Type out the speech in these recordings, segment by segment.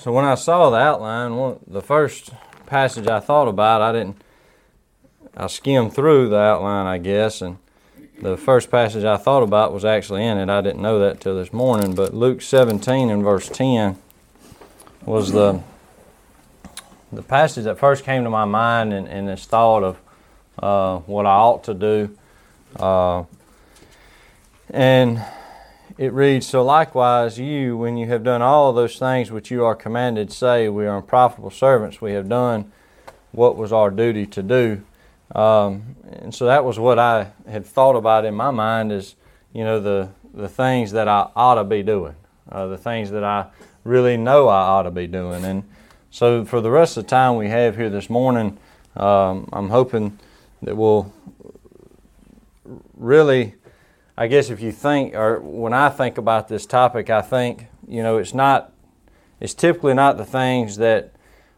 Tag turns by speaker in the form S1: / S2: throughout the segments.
S1: So when I saw the outline, one, the first passage I thought about, I didn't. I skimmed through the outline, I guess, and the first passage I thought about was actually in it. I didn't know that till this morning, but Luke 17 and verse 10 was the the passage that first came to my mind and this thought of uh, what I ought to do. Uh, and it reads, So likewise, you, when you have done all those things which you are commanded, say, We are unprofitable servants, we have done what was our duty to do. Um, and so that was what I had thought about in my mind is, you know, the, the things that I ought to be doing, uh, the things that I really know I ought to be doing. And so for the rest of the time we have here this morning, um, I'm hoping that we'll really, I guess if you think, or when I think about this topic, I think, you know, it's not, it's typically not the things that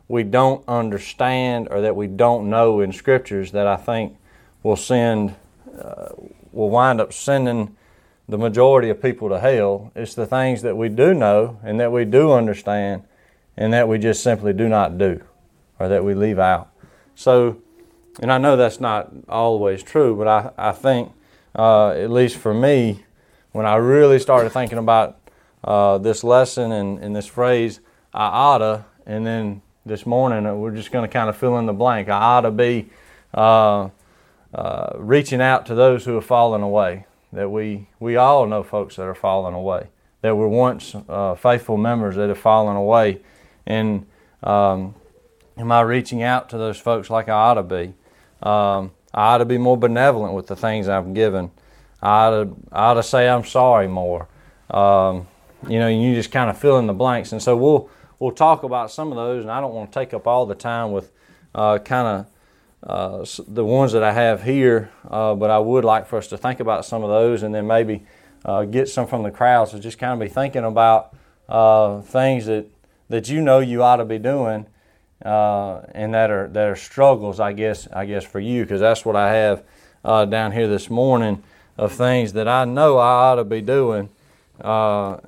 S1: we don't understand or that we don't know in scriptures that I think will send, uh, will wind up sending the majority of people to hell. It's the things that we do know and that we do understand and that we just simply do not do or that we leave out. So, and I know that's not always true, but I, I think, uh, at least for me, when I really started thinking about uh, this lesson and, and this phrase, I oughta, and then this morning. Uh, we're just going to kind of fill in the blank. I ought to be uh, uh, reaching out to those who have fallen away. That we we all know folks that are falling away. That were once uh, faithful members that have fallen away, and um, am I reaching out to those folks like I ought to be? Um, I ought to be more benevolent with the things I've given. I ought to, I ought to say I'm sorry more. Um, you know, you just kind of fill in the blanks, and so we'll we'll talk about some of those, and I don't want to take up all the time with uh, kind of uh, the ones that I have here, uh, but I would like for us to think about some of those and then maybe uh, get some from the crowd. So just kind of be thinking about uh, things that, that you know you ought to be doing uh, and that are that are struggles, I guess, I guess for you, because that's what I have down here this morning of things that I know I ought to be doing. that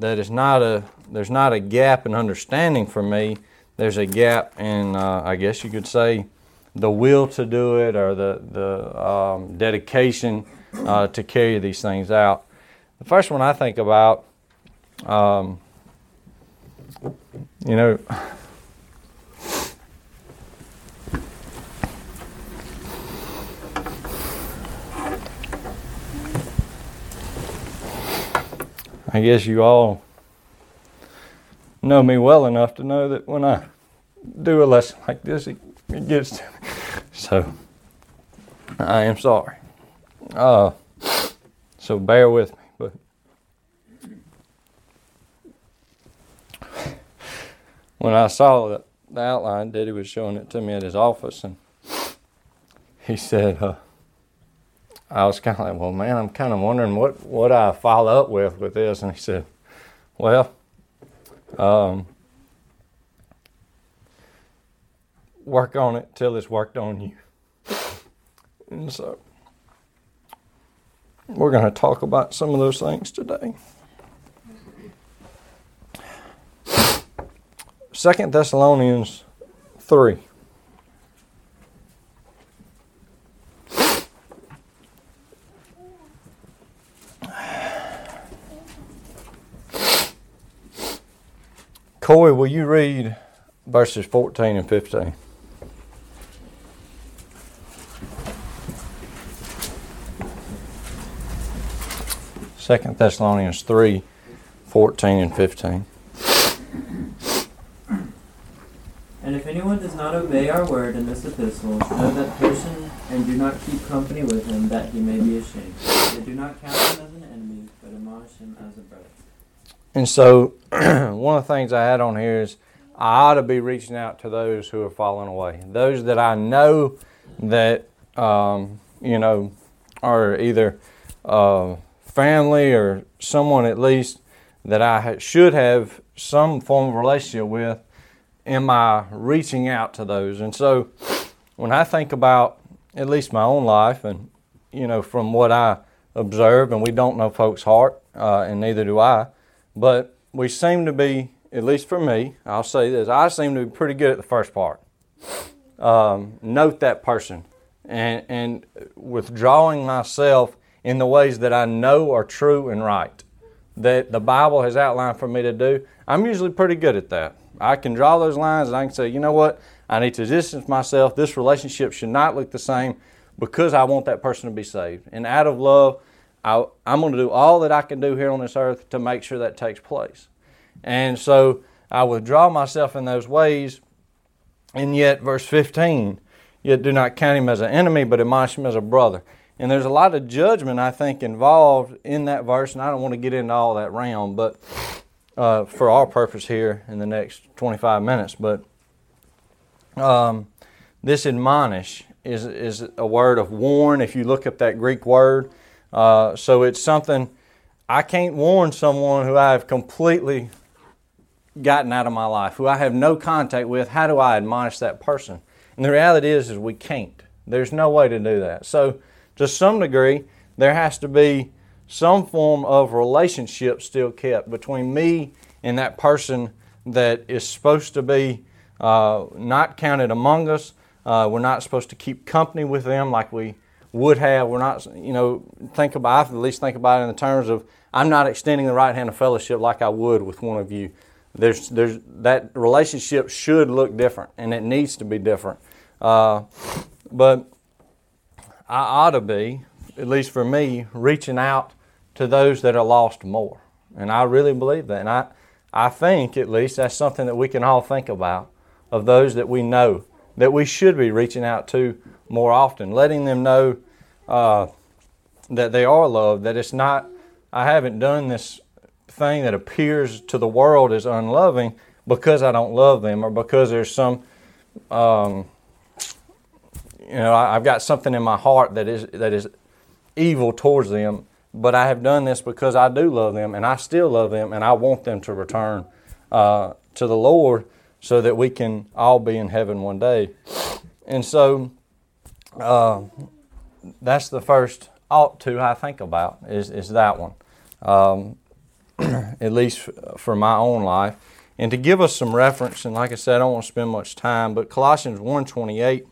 S1: is not a there's not a gap in understanding for me. There's a gap in, uh, I guess you could say, the will to do it or the the um, dedication uh, to carry these things out. The first one I think about, um, you know. I guess you all know me well enough to know that when I do a lesson like this, it, it gets to me. So I am sorry. Uh, so bear with me. But when I saw the, the outline, Daddy was showing it to me at his office, and he said, uh, I was kind of like, well, man, I'm kind of wondering what, what I follow up with with this. And he said, well, um, work on it till it's worked on you. And so we're going to talk about some of those things today. Second Thessalonians 3. Will you read verses 14 and 15? Second Thessalonians 3, 14 and 15.
S2: And if anyone does not obey our word in this epistle, know that person and do not keep company with him, that he may be ashamed. They do not count him as an enemy, but admonish him as a brother.
S1: And so, one of the things I had on here is I ought to be reaching out to those who have fallen away, those that I know that um, you know are either uh, family or someone at least that I should have some form of relationship with. Am I reaching out to those? And so, when I think about at least my own life, and you know, from what I observe, and we don't know folks' heart, uh, and neither do I but we seem to be at least for me, I'll say this: I seem to be pretty good at the first part. Um, note that person, and and withdrawing myself in the ways that I know are true and right, that the Bible has outlined for me to do. I'm usually pretty good at that. I can draw those lines, and I can say, you know what, I need to distance myself. This relationship should not look the same because I want that person to be saved. And out of love, I, am going to do all that I can do here on this earth to make sure that takes place. And so I withdraw myself in those ways. And yet, verse 15, yet do not count him as an enemy, but admonish him as a brother. And there's a lot of judgment, I think, involved in that verse, and I don't want to get into all that realm, but uh, for our purpose here in the next 25 minutes. But um, this admonish is, is a word of warn, if you look up that Greek word. Uh, so it's something I can't warn someone who I have completely gotten out of my life, who I have no contact with, how do I admonish that person? And the reality is, is we can't. There's no way to do that. So, to some degree, there has to be some form of relationship still kept between me and that person that is supposed to be uh, not counted among us. Uh, we're not supposed to keep company with them like we would have. We're not, you know, think about, at least think about it in the terms of I'm not extending the right hand of fellowship like I would with one of you there's, there's, that relationship should look different, and it needs to be different. Uh, but I ought to be, at least for me, reaching out to those that are lost more. And I really believe that. And I, I think, at least, that's something that we can all think about of those that we know that we should be reaching out to more often, letting them know uh, that they are loved, that it's not, I haven't done this thing that appears to the world as unloving because I don't love them or because there's some, um, you know, I, have got something in my heart that is that is evil towards them. But I have done this because I do love them and I still love them and I want them to return uh, to the Lord so that we can all be in heaven one day. And so uh, that's the first ought to I think about is, is that one. Um, at least for my own life. And to give us some reference, and like I said, I don't want to spend much time, but Colossians 1.28,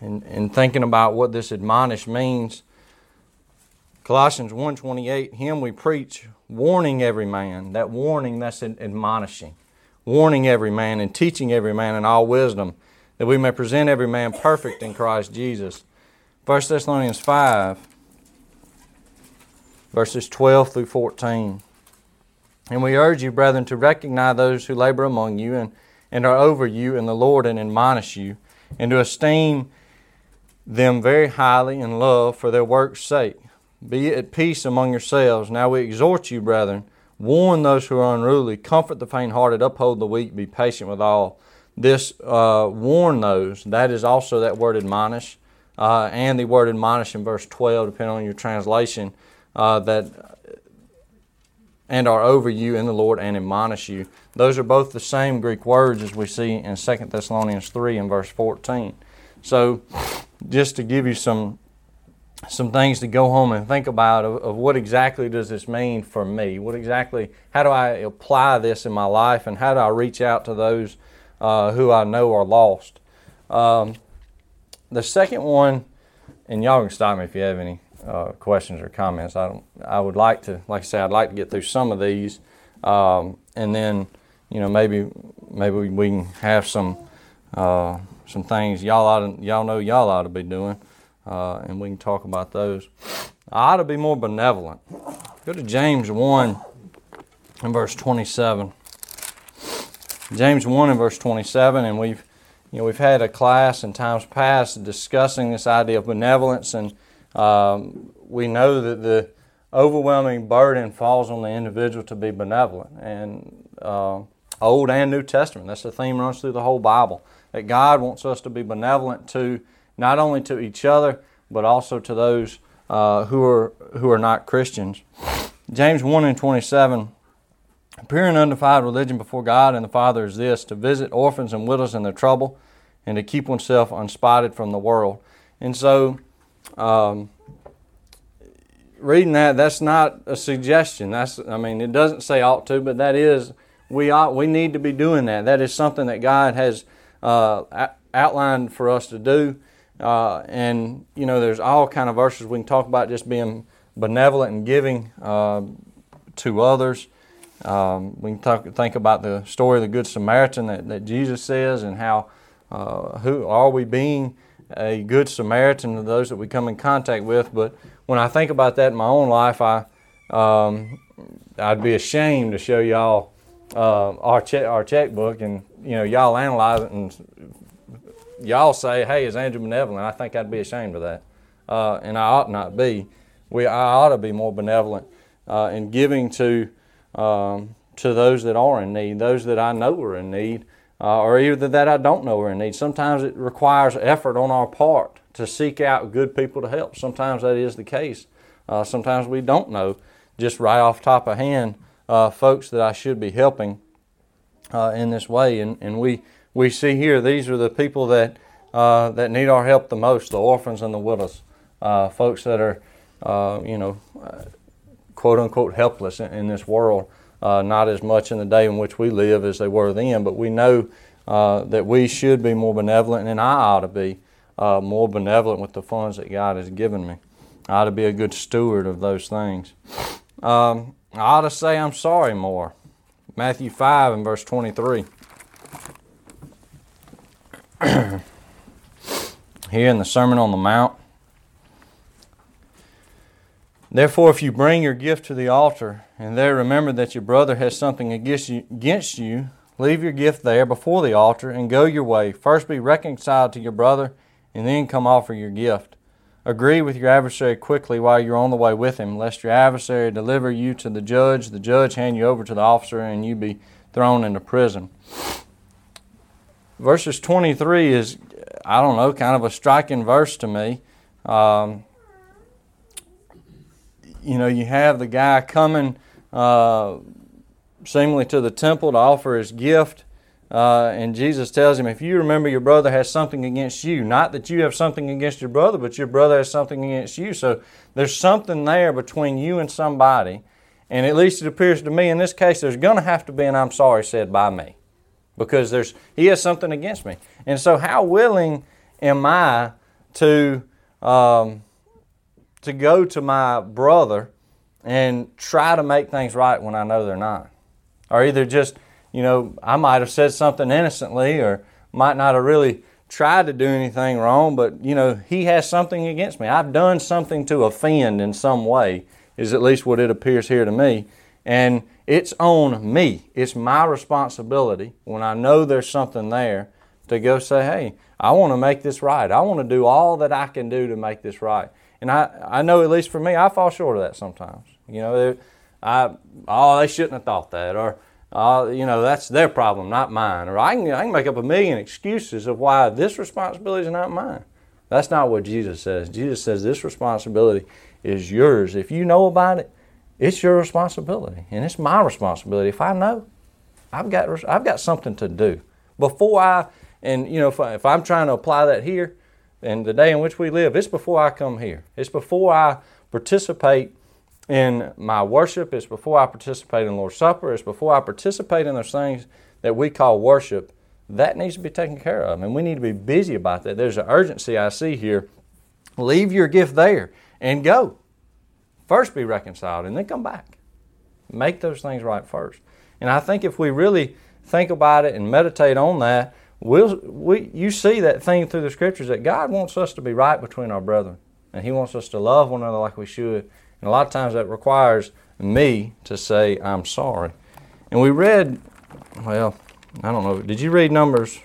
S1: and, and thinking about what this admonish means, Colossians 1.28, Him we preach, warning every man. That warning, that's admonishing. Warning every man and teaching every man in all wisdom, that we may present every man perfect in Christ Jesus. 1 Thessalonians 5, verses 12 through 14. And we urge you, brethren, to recognize those who labor among you and, and are over you in the Lord and admonish you, and to esteem them very highly in love for their work's sake. Be at peace among yourselves. Now we exhort you, brethren, warn those who are unruly, comfort the faint hearted, uphold the weak, be patient with all. This uh, warn those, that is also that word admonish, uh, and the word admonish in verse 12, depending on your translation uh, that and are over you in the Lord and admonish you. Those are both the same Greek words as we see in 2 Thessalonians 3 and verse 14. So, just to give you some some things to go home and think about of, of, what exactly does this mean for me? What exactly, how do I apply this in my life and how do I reach out to those uh, who I know are lost? Um, the second one, and y'all can stop me if you have any uh, questions or comments. I don't. I would like to, like I said, I'd like to get through some of these, um, and then, you know, maybe maybe we can have some uh, some things y'all ought to, y'all know y'all ought to be doing, uh, and we can talk about those. I ought to be more benevolent. Go to James one and verse twenty seven. James one and verse twenty seven, and we've you know we've had a class in times past discussing this idea of benevolence and um, we know that the overwhelming burden falls on the individual to be benevolent. And uh, Old and New Testament, that's the theme runs through the whole Bible. That God wants us to be benevolent to not only to each other, but also to those uh, who are who are not Christians. James 1 and 27 Pure and religion before God and the Father is this to visit orphans and widows in their trouble and to keep oneself unspotted from the world. And so um, reading that, that's not a suggestion. That's, I mean, it doesn't say ought to, but that is, we ought, we need to be doing that. That is something that God has uh, outlined for us to do. Uh, and you know, there's all kind of verses we can talk about just being benevolent and giving uh, to others. Um, we can talk, think about the story of the Good Samaritan that, that Jesus says, and how uh, who are we being a good Samaritan to those that we come in contact with. But when I think about that in my own life, I um, I'd be ashamed to show y'all uh, our check our checkbook, and you know y'all analyze it, and y'all say, "Hey, is Andrew benevolent?" I think I'd be ashamed of that, uh, and I ought not be. We I ought to be more benevolent uh, in giving to um, to those that are in need, those that I know are in need, uh, or either that I don't know are in need. Sometimes it requires effort on our part to seek out good people to help. Sometimes that is the case. Uh, sometimes we don't know just right off top of hand uh, folks that I should be helping uh, in this way, and and we we see here these are the people that uh, that need our help the most: the orphans and the widows, uh, folks that are you know quote unquote helpless in, in this world. Uh, not as much in the day in which we live as they were then, but we know uh, that we should be more benevolent, and I ought to be uh, more benevolent with the funds that God has given me. I ought to be a good steward of those things. Um, I ought to say I'm sorry more. Matthew 5 and verse 23. Here in the Sermon on the Mount, Therefore, if you bring your gift to the altar and there remember that your brother has something against you, against you, leave your gift there before the altar and go your way. First be reconciled to your brother and then come offer your gift. Agree with your adversary quickly while you're on the way with him, lest your adversary deliver you to the judge, the judge hand you over to the officer, and you be thrown into prison. Verses 23 is, I don't know, kind of a striking verse to me. Um, you know, you have the guy coming uh, seemingly to the temple to offer his gift. Uh, and Jesus tells him, if you remember your brother has something against you, not that you have something against your brother, but your brother has something against you. So there's something there between you and somebody. And at least it appears to me in this case, there's going to have to be an I'm sorry said by me because there's, he has something against me. And so, how willing am I to um, to go to my brother and try to make things right when I know they're not. Or either just, you know, I might have said something innocently or might not have really tried to do anything wrong, but, you know, he has something against me. I've done something to offend in some way, is at least what it appears here to me. And it's on me. It's my responsibility when I know there's something there to go say, hey, I want to make this right. I want to do all that I can do to make this right. And I, I know at least for me, I fall short of that sometimes. You know, I, oh, they shouldn't have thought that, or, uh, you know, that's their problem, not mine. Or I can, I can make up a million excuses of why this responsibility is not mine. That's not what Jesus says. Jesus says this responsibility is yours. If you know about it, it's your responsibility, and it's my responsibility. If I know, I've got I've got something to do before I. And you know, if, I, if I'm trying to apply that here, and the day in which we live, it's before I come here. It's before I participate in my worship. It's before I participate in Lord's Supper. It's before I participate in those things that we call worship. That needs to be taken care of, and we need to be busy about that. There's an urgency I see here. Leave your gift there and go. First be reconciled and then come back. Make those things right first. And I think if we really think about it and meditate on that, we'll, we, you see that thing through the scriptures that God wants us to be right between our brethren. And He wants us to love one another like we should. And a lot of times that requires me to say, I'm sorry. And we read, well, I don't know, did you read Numbers?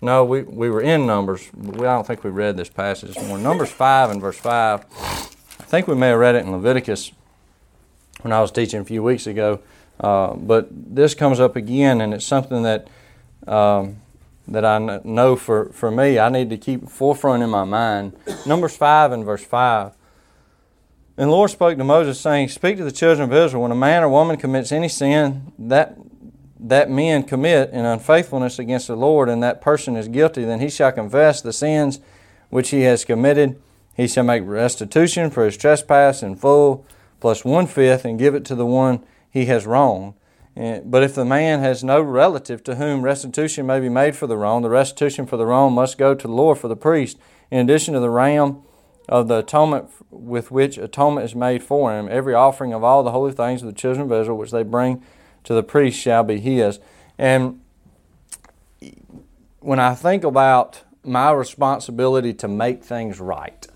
S1: No, we, we were in Numbers, we, I don't think we read this passage more. Numbers 5 and verse 5. I think we may have read it in Leviticus when I was teaching a few weeks ago. Uh, but this comes up again, and it's something that um, that I know for, for me, I need to keep forefront in my mind. Numbers 5 and verse 5. And the Lord spoke to Moses, saying, Speak to the children of Israel, when a man or woman commits any sin that that men commit in unfaithfulness against the Lord, and that person is guilty, then he shall confess the sins which he has committed, he shall make restitution for his trespass in full, plus one fifth, and give it to the one he has wronged. But if the man has no relative to whom restitution may be made for the wrong, the restitution for the wrong must go to the Lord for the priest, in addition to the ram of the atonement with which atonement is made for him. Every offering of all the holy things of the children of Israel which they bring to the priest shall be his. And when I think about my responsibility to make things right,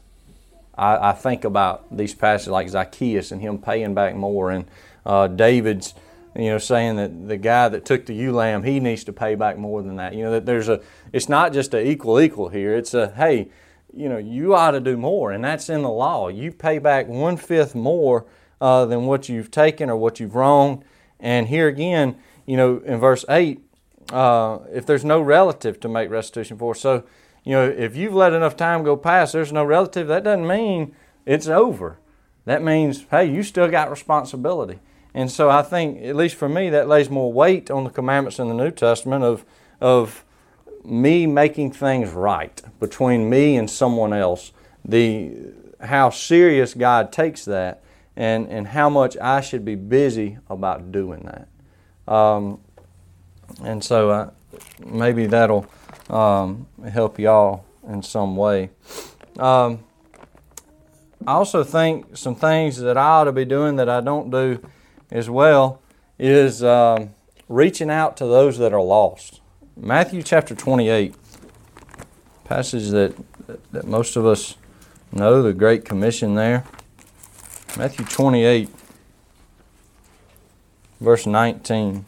S1: I, I think about these passages like Zacchaeus and him paying back more, and uh, David's, you know, saying that the guy that took the ewe lamb, he needs to pay back more than that. You know, that there's a, it's not just a equal equal here. It's a, hey, you know, you ought to do more, and that's in the law. You pay back one fifth more uh, than what you've taken or what you've wronged. And here again, you know, in verse 8, uh, if there's no relative to make restitution for. So, you know, if you've let enough time go past, there's no relative, that doesn't mean it's over. That means, hey, you still got responsibility. And so I think, at least for me, that lays more weight on the commandments in the New Testament of, of me making things right between me and someone else. The, how serious God takes that and, and how much I should be busy about doing that. Um, and so uh, maybe that'll um, help y'all in some way. Um, I also think some things that I ought to be doing that I don't do as well is um, reaching out to those that are lost. Matthew chapter 28, passage that, that most of us know, the Great Commission there. Matthew 28, verse 19.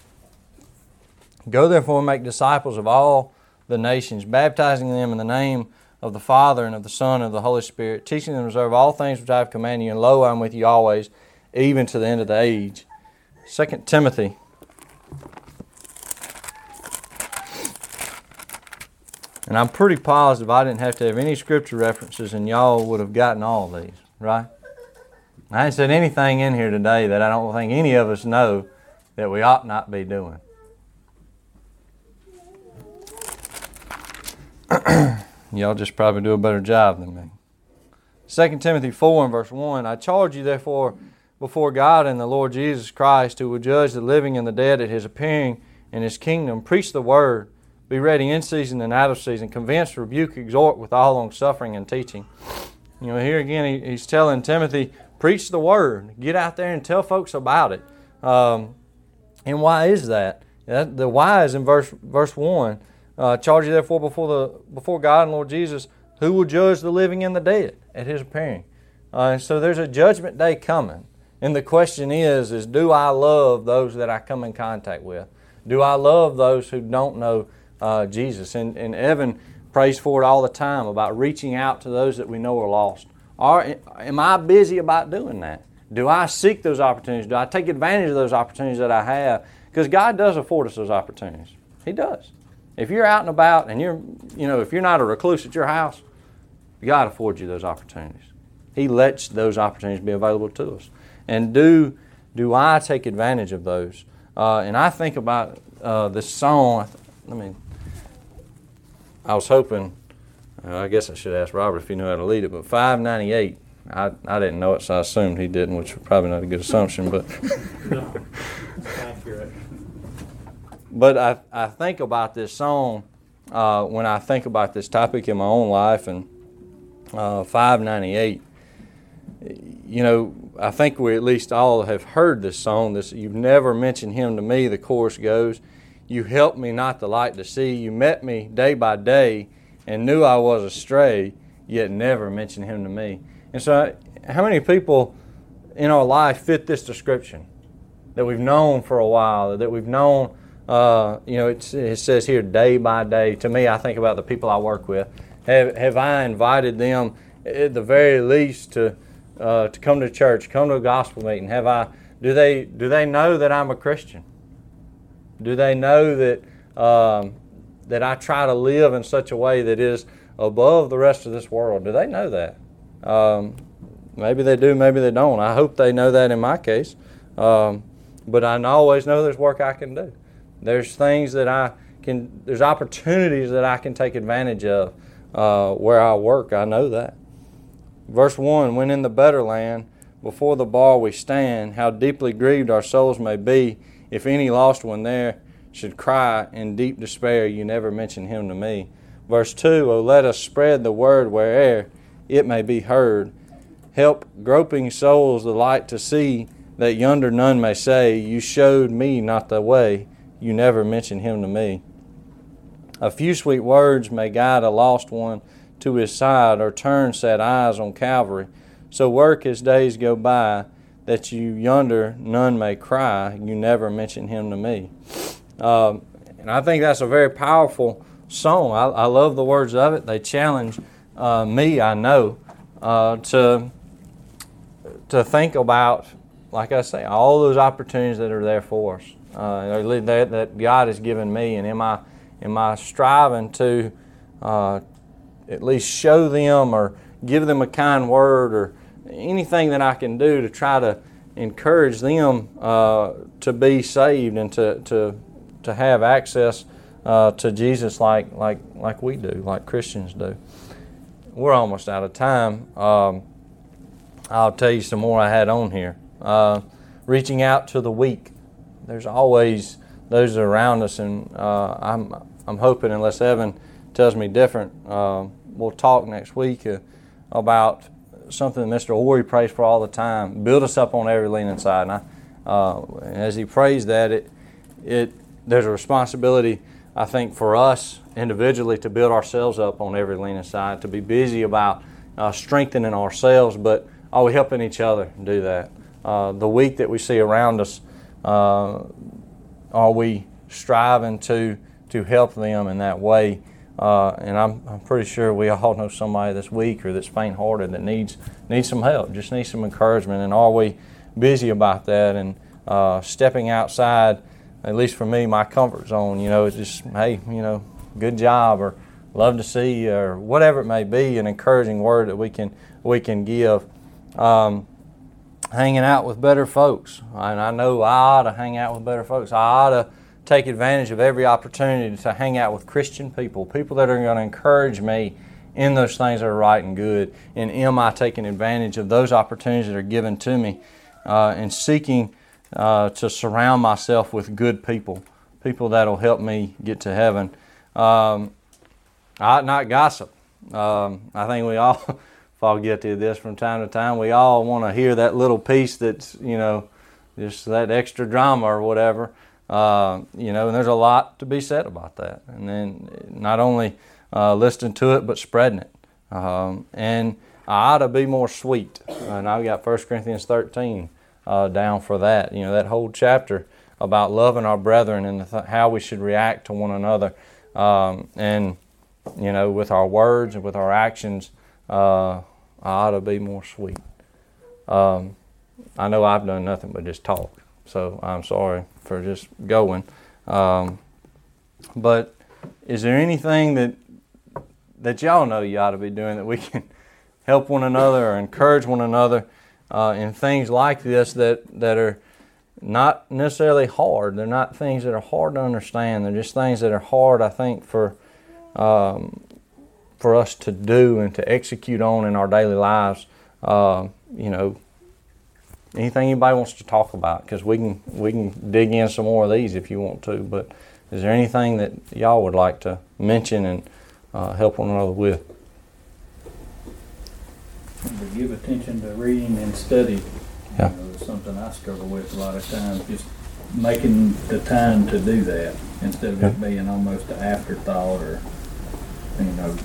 S1: Go therefore and make disciples of all the nations, baptizing them in the name of the Father and of the Son and of the Holy Spirit, teaching them to observe all things which I have commanded you, and lo, I am with you always, even to the end of the age. 2 Timothy. And I'm pretty positive I didn't have to have any scripture references, and y'all would have gotten all these, right? I haven't said anything in here today that I don't think any of us know that we ought not be doing. Y'all just probably do a better job than me. 2 Timothy 4 and verse 1 I charge you, therefore, before God and the Lord Jesus Christ, who will judge the living and the dead at his appearing in his kingdom, preach the word, be ready in season and out of season, convince, rebuke, exhort with all long suffering and teaching. You know, here again, he's telling Timothy, preach the word, get out there and tell folks about it. Um, and why is that? The why is in verse verse 1. Uh, charge you therefore before the before God and Lord Jesus, who will judge the living and the dead at His appearing. Uh, so there's a judgment day coming, and the question is: is do I love those that I come in contact with? Do I love those who don't know uh, Jesus? And, and Evan prays for it all the time about reaching out to those that we know are lost. Are, am I busy about doing that? Do I seek those opportunities? Do I take advantage of those opportunities that I have? Because God does afford us those opportunities. He does. If you're out and about and you're, you know, if you're not a recluse at your house, God affords you those opportunities. He lets those opportunities be available to us. And do do I take advantage of those? Uh, and I think about uh, this song. I mean, I was hoping. Uh, I guess I should ask Robert if he knew how to lead it. But 598. I, I didn't know it, so I assumed he didn't, which was probably not a good assumption. But
S3: no, accurate
S1: but I, I think about this song uh, when I think about this topic in my own life and uh, 598. You know, I think we at least all have heard this song. This you've never mentioned him to me. The chorus goes, "You helped me not the light to see. You met me day by day, and knew I was astray, yet never mentioned him to me." And so, how many people in our life fit this description that we've known for a while, that we've known uh, you know, it says here day by day. To me, I think about the people I work with. Have, have I invited them at the very least to uh, to come to church, come to a gospel meeting? Have I? Do they do they know that I'm a Christian? Do they know that um, that I try to live in such a way that is above the rest of this world? Do they know that? Um, maybe they do, maybe they don't. I hope they know that in my case. Um, but I always know there's work I can do. There's things that I can, there's opportunities that I can take advantage of uh, where I work. I know that. Verse 1 When in the better land, before the bar we stand, how deeply grieved our souls may be if any lost one there should cry in deep despair, You never mention him to me. Verse 2 Oh, let us spread the word where'er it may be heard. Help groping souls the light to see, that yonder none may say, You showed me not the way, you never mention him to me. A few sweet words may guide a lost one to his side or turn sad eyes on Calvary. So work as days go by, that you yonder none may cry, you never mention him to me. Um, and I think that's a very powerful song. I, I love the words of it. They challenge uh, me, I know, uh, to to think about, like I say, all those opportunities that are there for us, uh, that, that God has given me, and am I am I striving to uh, at least show them or give them a kind word or anything that I can do to try to encourage them uh, to be saved and to, to, to have access uh, to Jesus like, like, like we do, like Christians do. We're almost out of time. Um, I'll tell you some more I had on here. Uh, reaching out to the weak. There's always those around us, and uh, I'm, I'm hoping, unless Evan tells me different, uh, we'll talk next week uh, about something that Mr. Ori prays for all the time. Build us up on every leaning side. And, I, uh, as he prays that, it, it, there's a responsibility, I think, for us individually to build ourselves up on every leaning side, to be busy about uh, strengthening ourselves, but are we helping each other do that? Uh, the weak that we see around us, uh, are we striving to, to help them in that way? Uh, and I'm, I'm pretty sure we all know somebody that's weak or that's faint hearted that needs, needs some help, just needs some encouragement. And are we busy about that and uh, stepping outside, at least for me, my comfort zone? You know, it's just, hey, you know, good job or love to see you or whatever it may be, an encouraging word that we can, we can give. Um, hanging out with better folks. And I know I ought to hang out with better folks. I ought to take advantage of every opportunity to hang out with Christian people, people that are going to encourage me in those things that are right and good. And am I taking advantage of those opportunities that are given to me uh, and seeking uh, to surround myself with good people, people that will help me get to heaven? Um, I ought not gossip. Um, I think we all fall guilty of this from time to time. We all want to hear that little piece that's, you know, just that extra drama or whatever. Uh, you know, and there's a lot to be said about that. And then not only uh, listening to it, but spreading it. Um, and I ought to be more sweet. And I've got 1 Corinthians 13 uh, down for that. You know, that whole chapter about loving our brethren and th- how we should react to one another. Um, and, you know, with our words and with our actions, uh, I ought to be more sweet. Um, I know I've done nothing but just talk. So I'm sorry for just going. Um, but is there anything that that y'all know you ought to be doing that we can help one another or encourage one another uh, in things like this that that are not necessarily hard. They're not things that are hard to understand. They're just things that are hard, I think, for um, for us to do and to execute on in our daily lives. Uh, you know, anything anybody wants to talk about because we can we can dig in some more of these if you want to. But is there anything that y'all would like to mention and uh, help one another with?
S4: To give attention to reading and study.
S1: Yeah.
S4: You know, something I struggle with a lot of times. Just making the time to do that instead of it being almost an afterthought or you know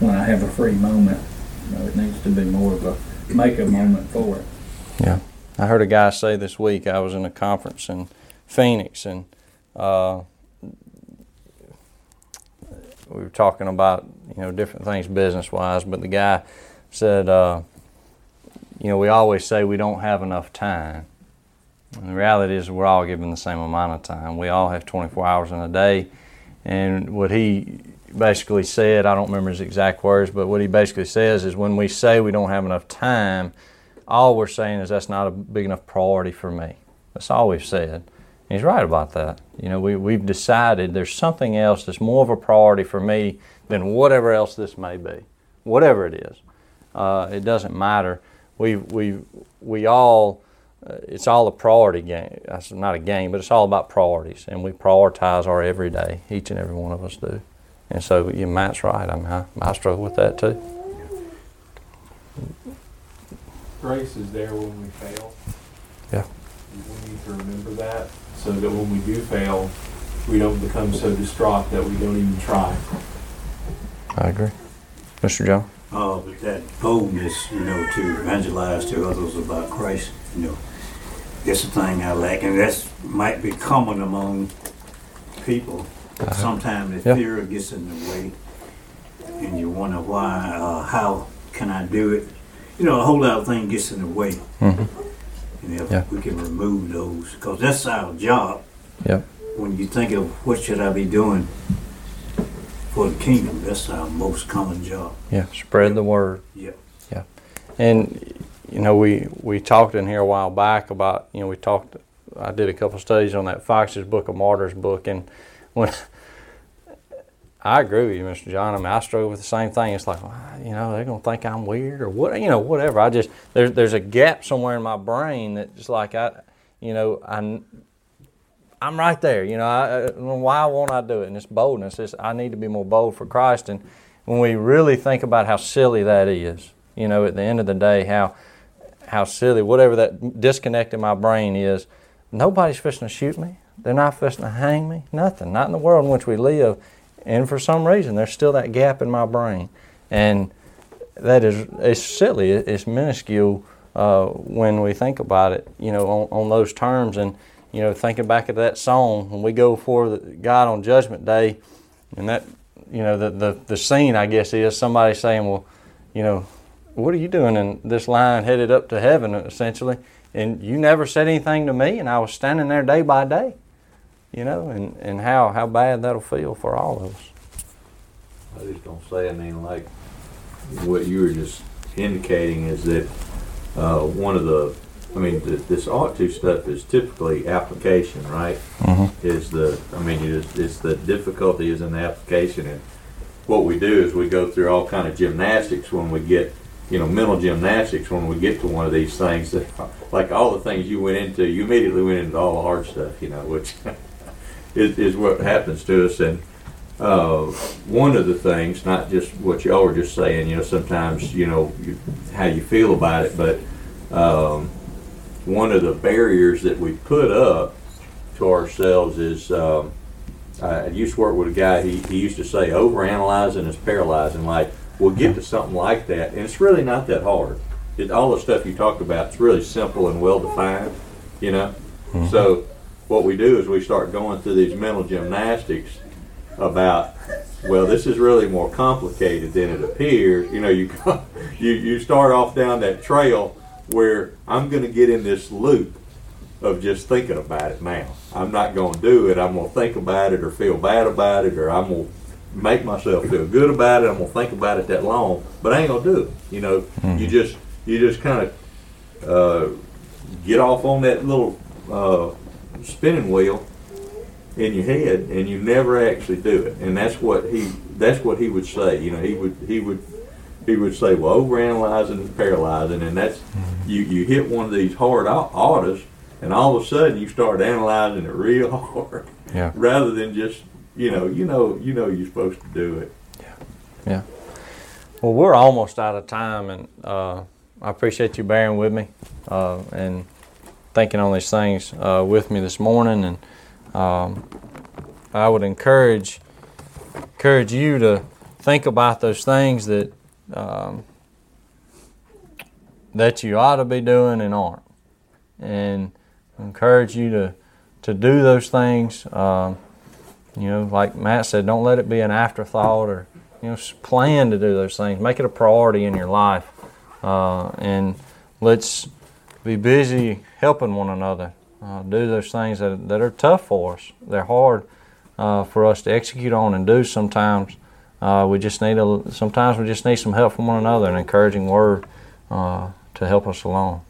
S4: when I have a free moment. You know, it needs to be more of a make a moment for it.
S1: Yeah. I heard a guy say this week, I was in a conference in Phoenix and uh, we were talking about, you know, different things business wise, but the guy said, uh, you know, we always say we don't have enough time. And the reality is we're all given the same amount of time. We all have 24 hours in a day. And what he basically said, I don't remember his exact words, but what he basically says is when we say we don't have enough time, all we're saying is that's not a big enough priority for me. That's all we've said. And he's right about that. You know, we, we've decided there's something else that's more of a priority for me than whatever else this may be, whatever it is. Uh, it doesn't matter. We we we all. Uh, it's all a priority game. That's not a game, but it's all about priorities, and we prioritize our everyday. Each and every one of us do. And so, yeah, Matt's right. I mean, I, I struggle with that too.
S3: Grace is there when we fail.
S1: Yeah.
S3: We need to remember that so that when we do fail, we don't become so distraught that we don't even try.
S1: I agree, Mr. Jones.
S5: Uh, but that boldness, you know, to evangelize to others about Christ, you know, that's the thing I lack, and that's might be common among people.
S1: Uh-huh.
S5: Sometimes the
S1: Yeah.
S5: fear gets in the way, and you wonder why, uh, how can I do it? You know, a whole lot of things gets in the way.
S1: Mhm.
S5: And if
S1: Yeah.
S5: we can remove those, because that's our job.
S1: Yep.
S5: When you think of what should I be doing for the kingdom, that's our most common job.
S1: Yeah, spread the word.
S5: Yeah. Yeah.
S1: And you know, we we talked in here a while back about you know we talked. I did a couple studies on that Fox's Book of Martyrs book, and when I agree with you, Mr. John. I mean, I struggle with the same thing. It's like, you know, they're gonna think I'm weird or what, you know, whatever. I just there's there's a gap somewhere in my brain that just like I, you know, I. I'm right there, you know. I, why won't I do it? And it's boldness. It's, I need to be more bold for Christ. And when we really think about how silly that is, you know, at the end of the day, how how silly, whatever that disconnect in my brain is, nobody's fixing to shoot me. They're not fixing to hang me. Nothing. Not in the world in which we live. And for some reason, there's still that gap in my brain, and that is it's silly. It's minuscule uh, when we think about it. You know, on, on those terms, and you know, thinking back at that song when we go before God on Judgment Day, and that you know the, the the scene I guess is somebody saying, well, you know, what are you doing in this line headed up to heaven essentially? And you never said anything to me, and I was standing there day by day, you know, and, and how, how bad that'll feel for all of us.
S6: I just don't say, I mean, like, what you were just indicating is that, uh, one of the, I mean, th- this ought to stuff is typically application, right?
S1: Mm-hmm.
S6: Is the, I mean, it's, it's the difficulty is in the application and what we do is we go through all kind of gymnastics when we get, you know, mental gymnastics when we get to one of these things that, like all the things you went into, you immediately went into all the hard stuff, you know, which is, is what happens to us and, uh, one of the things, not just what y'all were just saying, you know, sometimes, you know, you, how you feel about it, but um, one of the barriers that we put up to ourselves is um, I used to work with a guy, he, he used to say, overanalyzing is paralyzing. Like, we'll get to something like that, and it's really not that hard. It, all the stuff you talked about, it's really simple and well defined, you know? So, what we do is we start going through these mental gymnastics about well this is really more complicated than it appears. You know you you you start off down that trail where I'm going to get in this loop of just thinking about it now. I'm not going to do it. I'm going to think about it or feel bad about it or I'm going to make myself feel good about it. I'm going to think about it that long but I ain't going to do it. You know you just you just kind of uh, get off on that little uh, spinning wheel in your head and you never actually do it and that's what he that's what he would say you know he would he would he would say well overanalyzing and paralyzing and that's you you hit one of these hard orders and all of a sudden you start analyzing it real hard
S1: Yeah.
S6: rather than just you know you know you know you're supposed to do it Yeah, yeah.
S1: Well, we're almost out of time, and uh, I appreciate you bearing with me uh, and thinking on these things uh, with me this morning. And um, I would encourage encourage you to think about those things that um, that you ought to be doing and aren't, and encourage you to to do those things. Um, you know, like Matt said, don't let it be an afterthought or you know, plan to do those things. Make it a priority in your life, uh, and let's be busy helping one another. Uh, do those things that, that are tough for us. They're hard uh, for us to execute on and do. Sometimes uh, we just need a. Sometimes we just need some help from one another, an encouraging word uh, to help us along.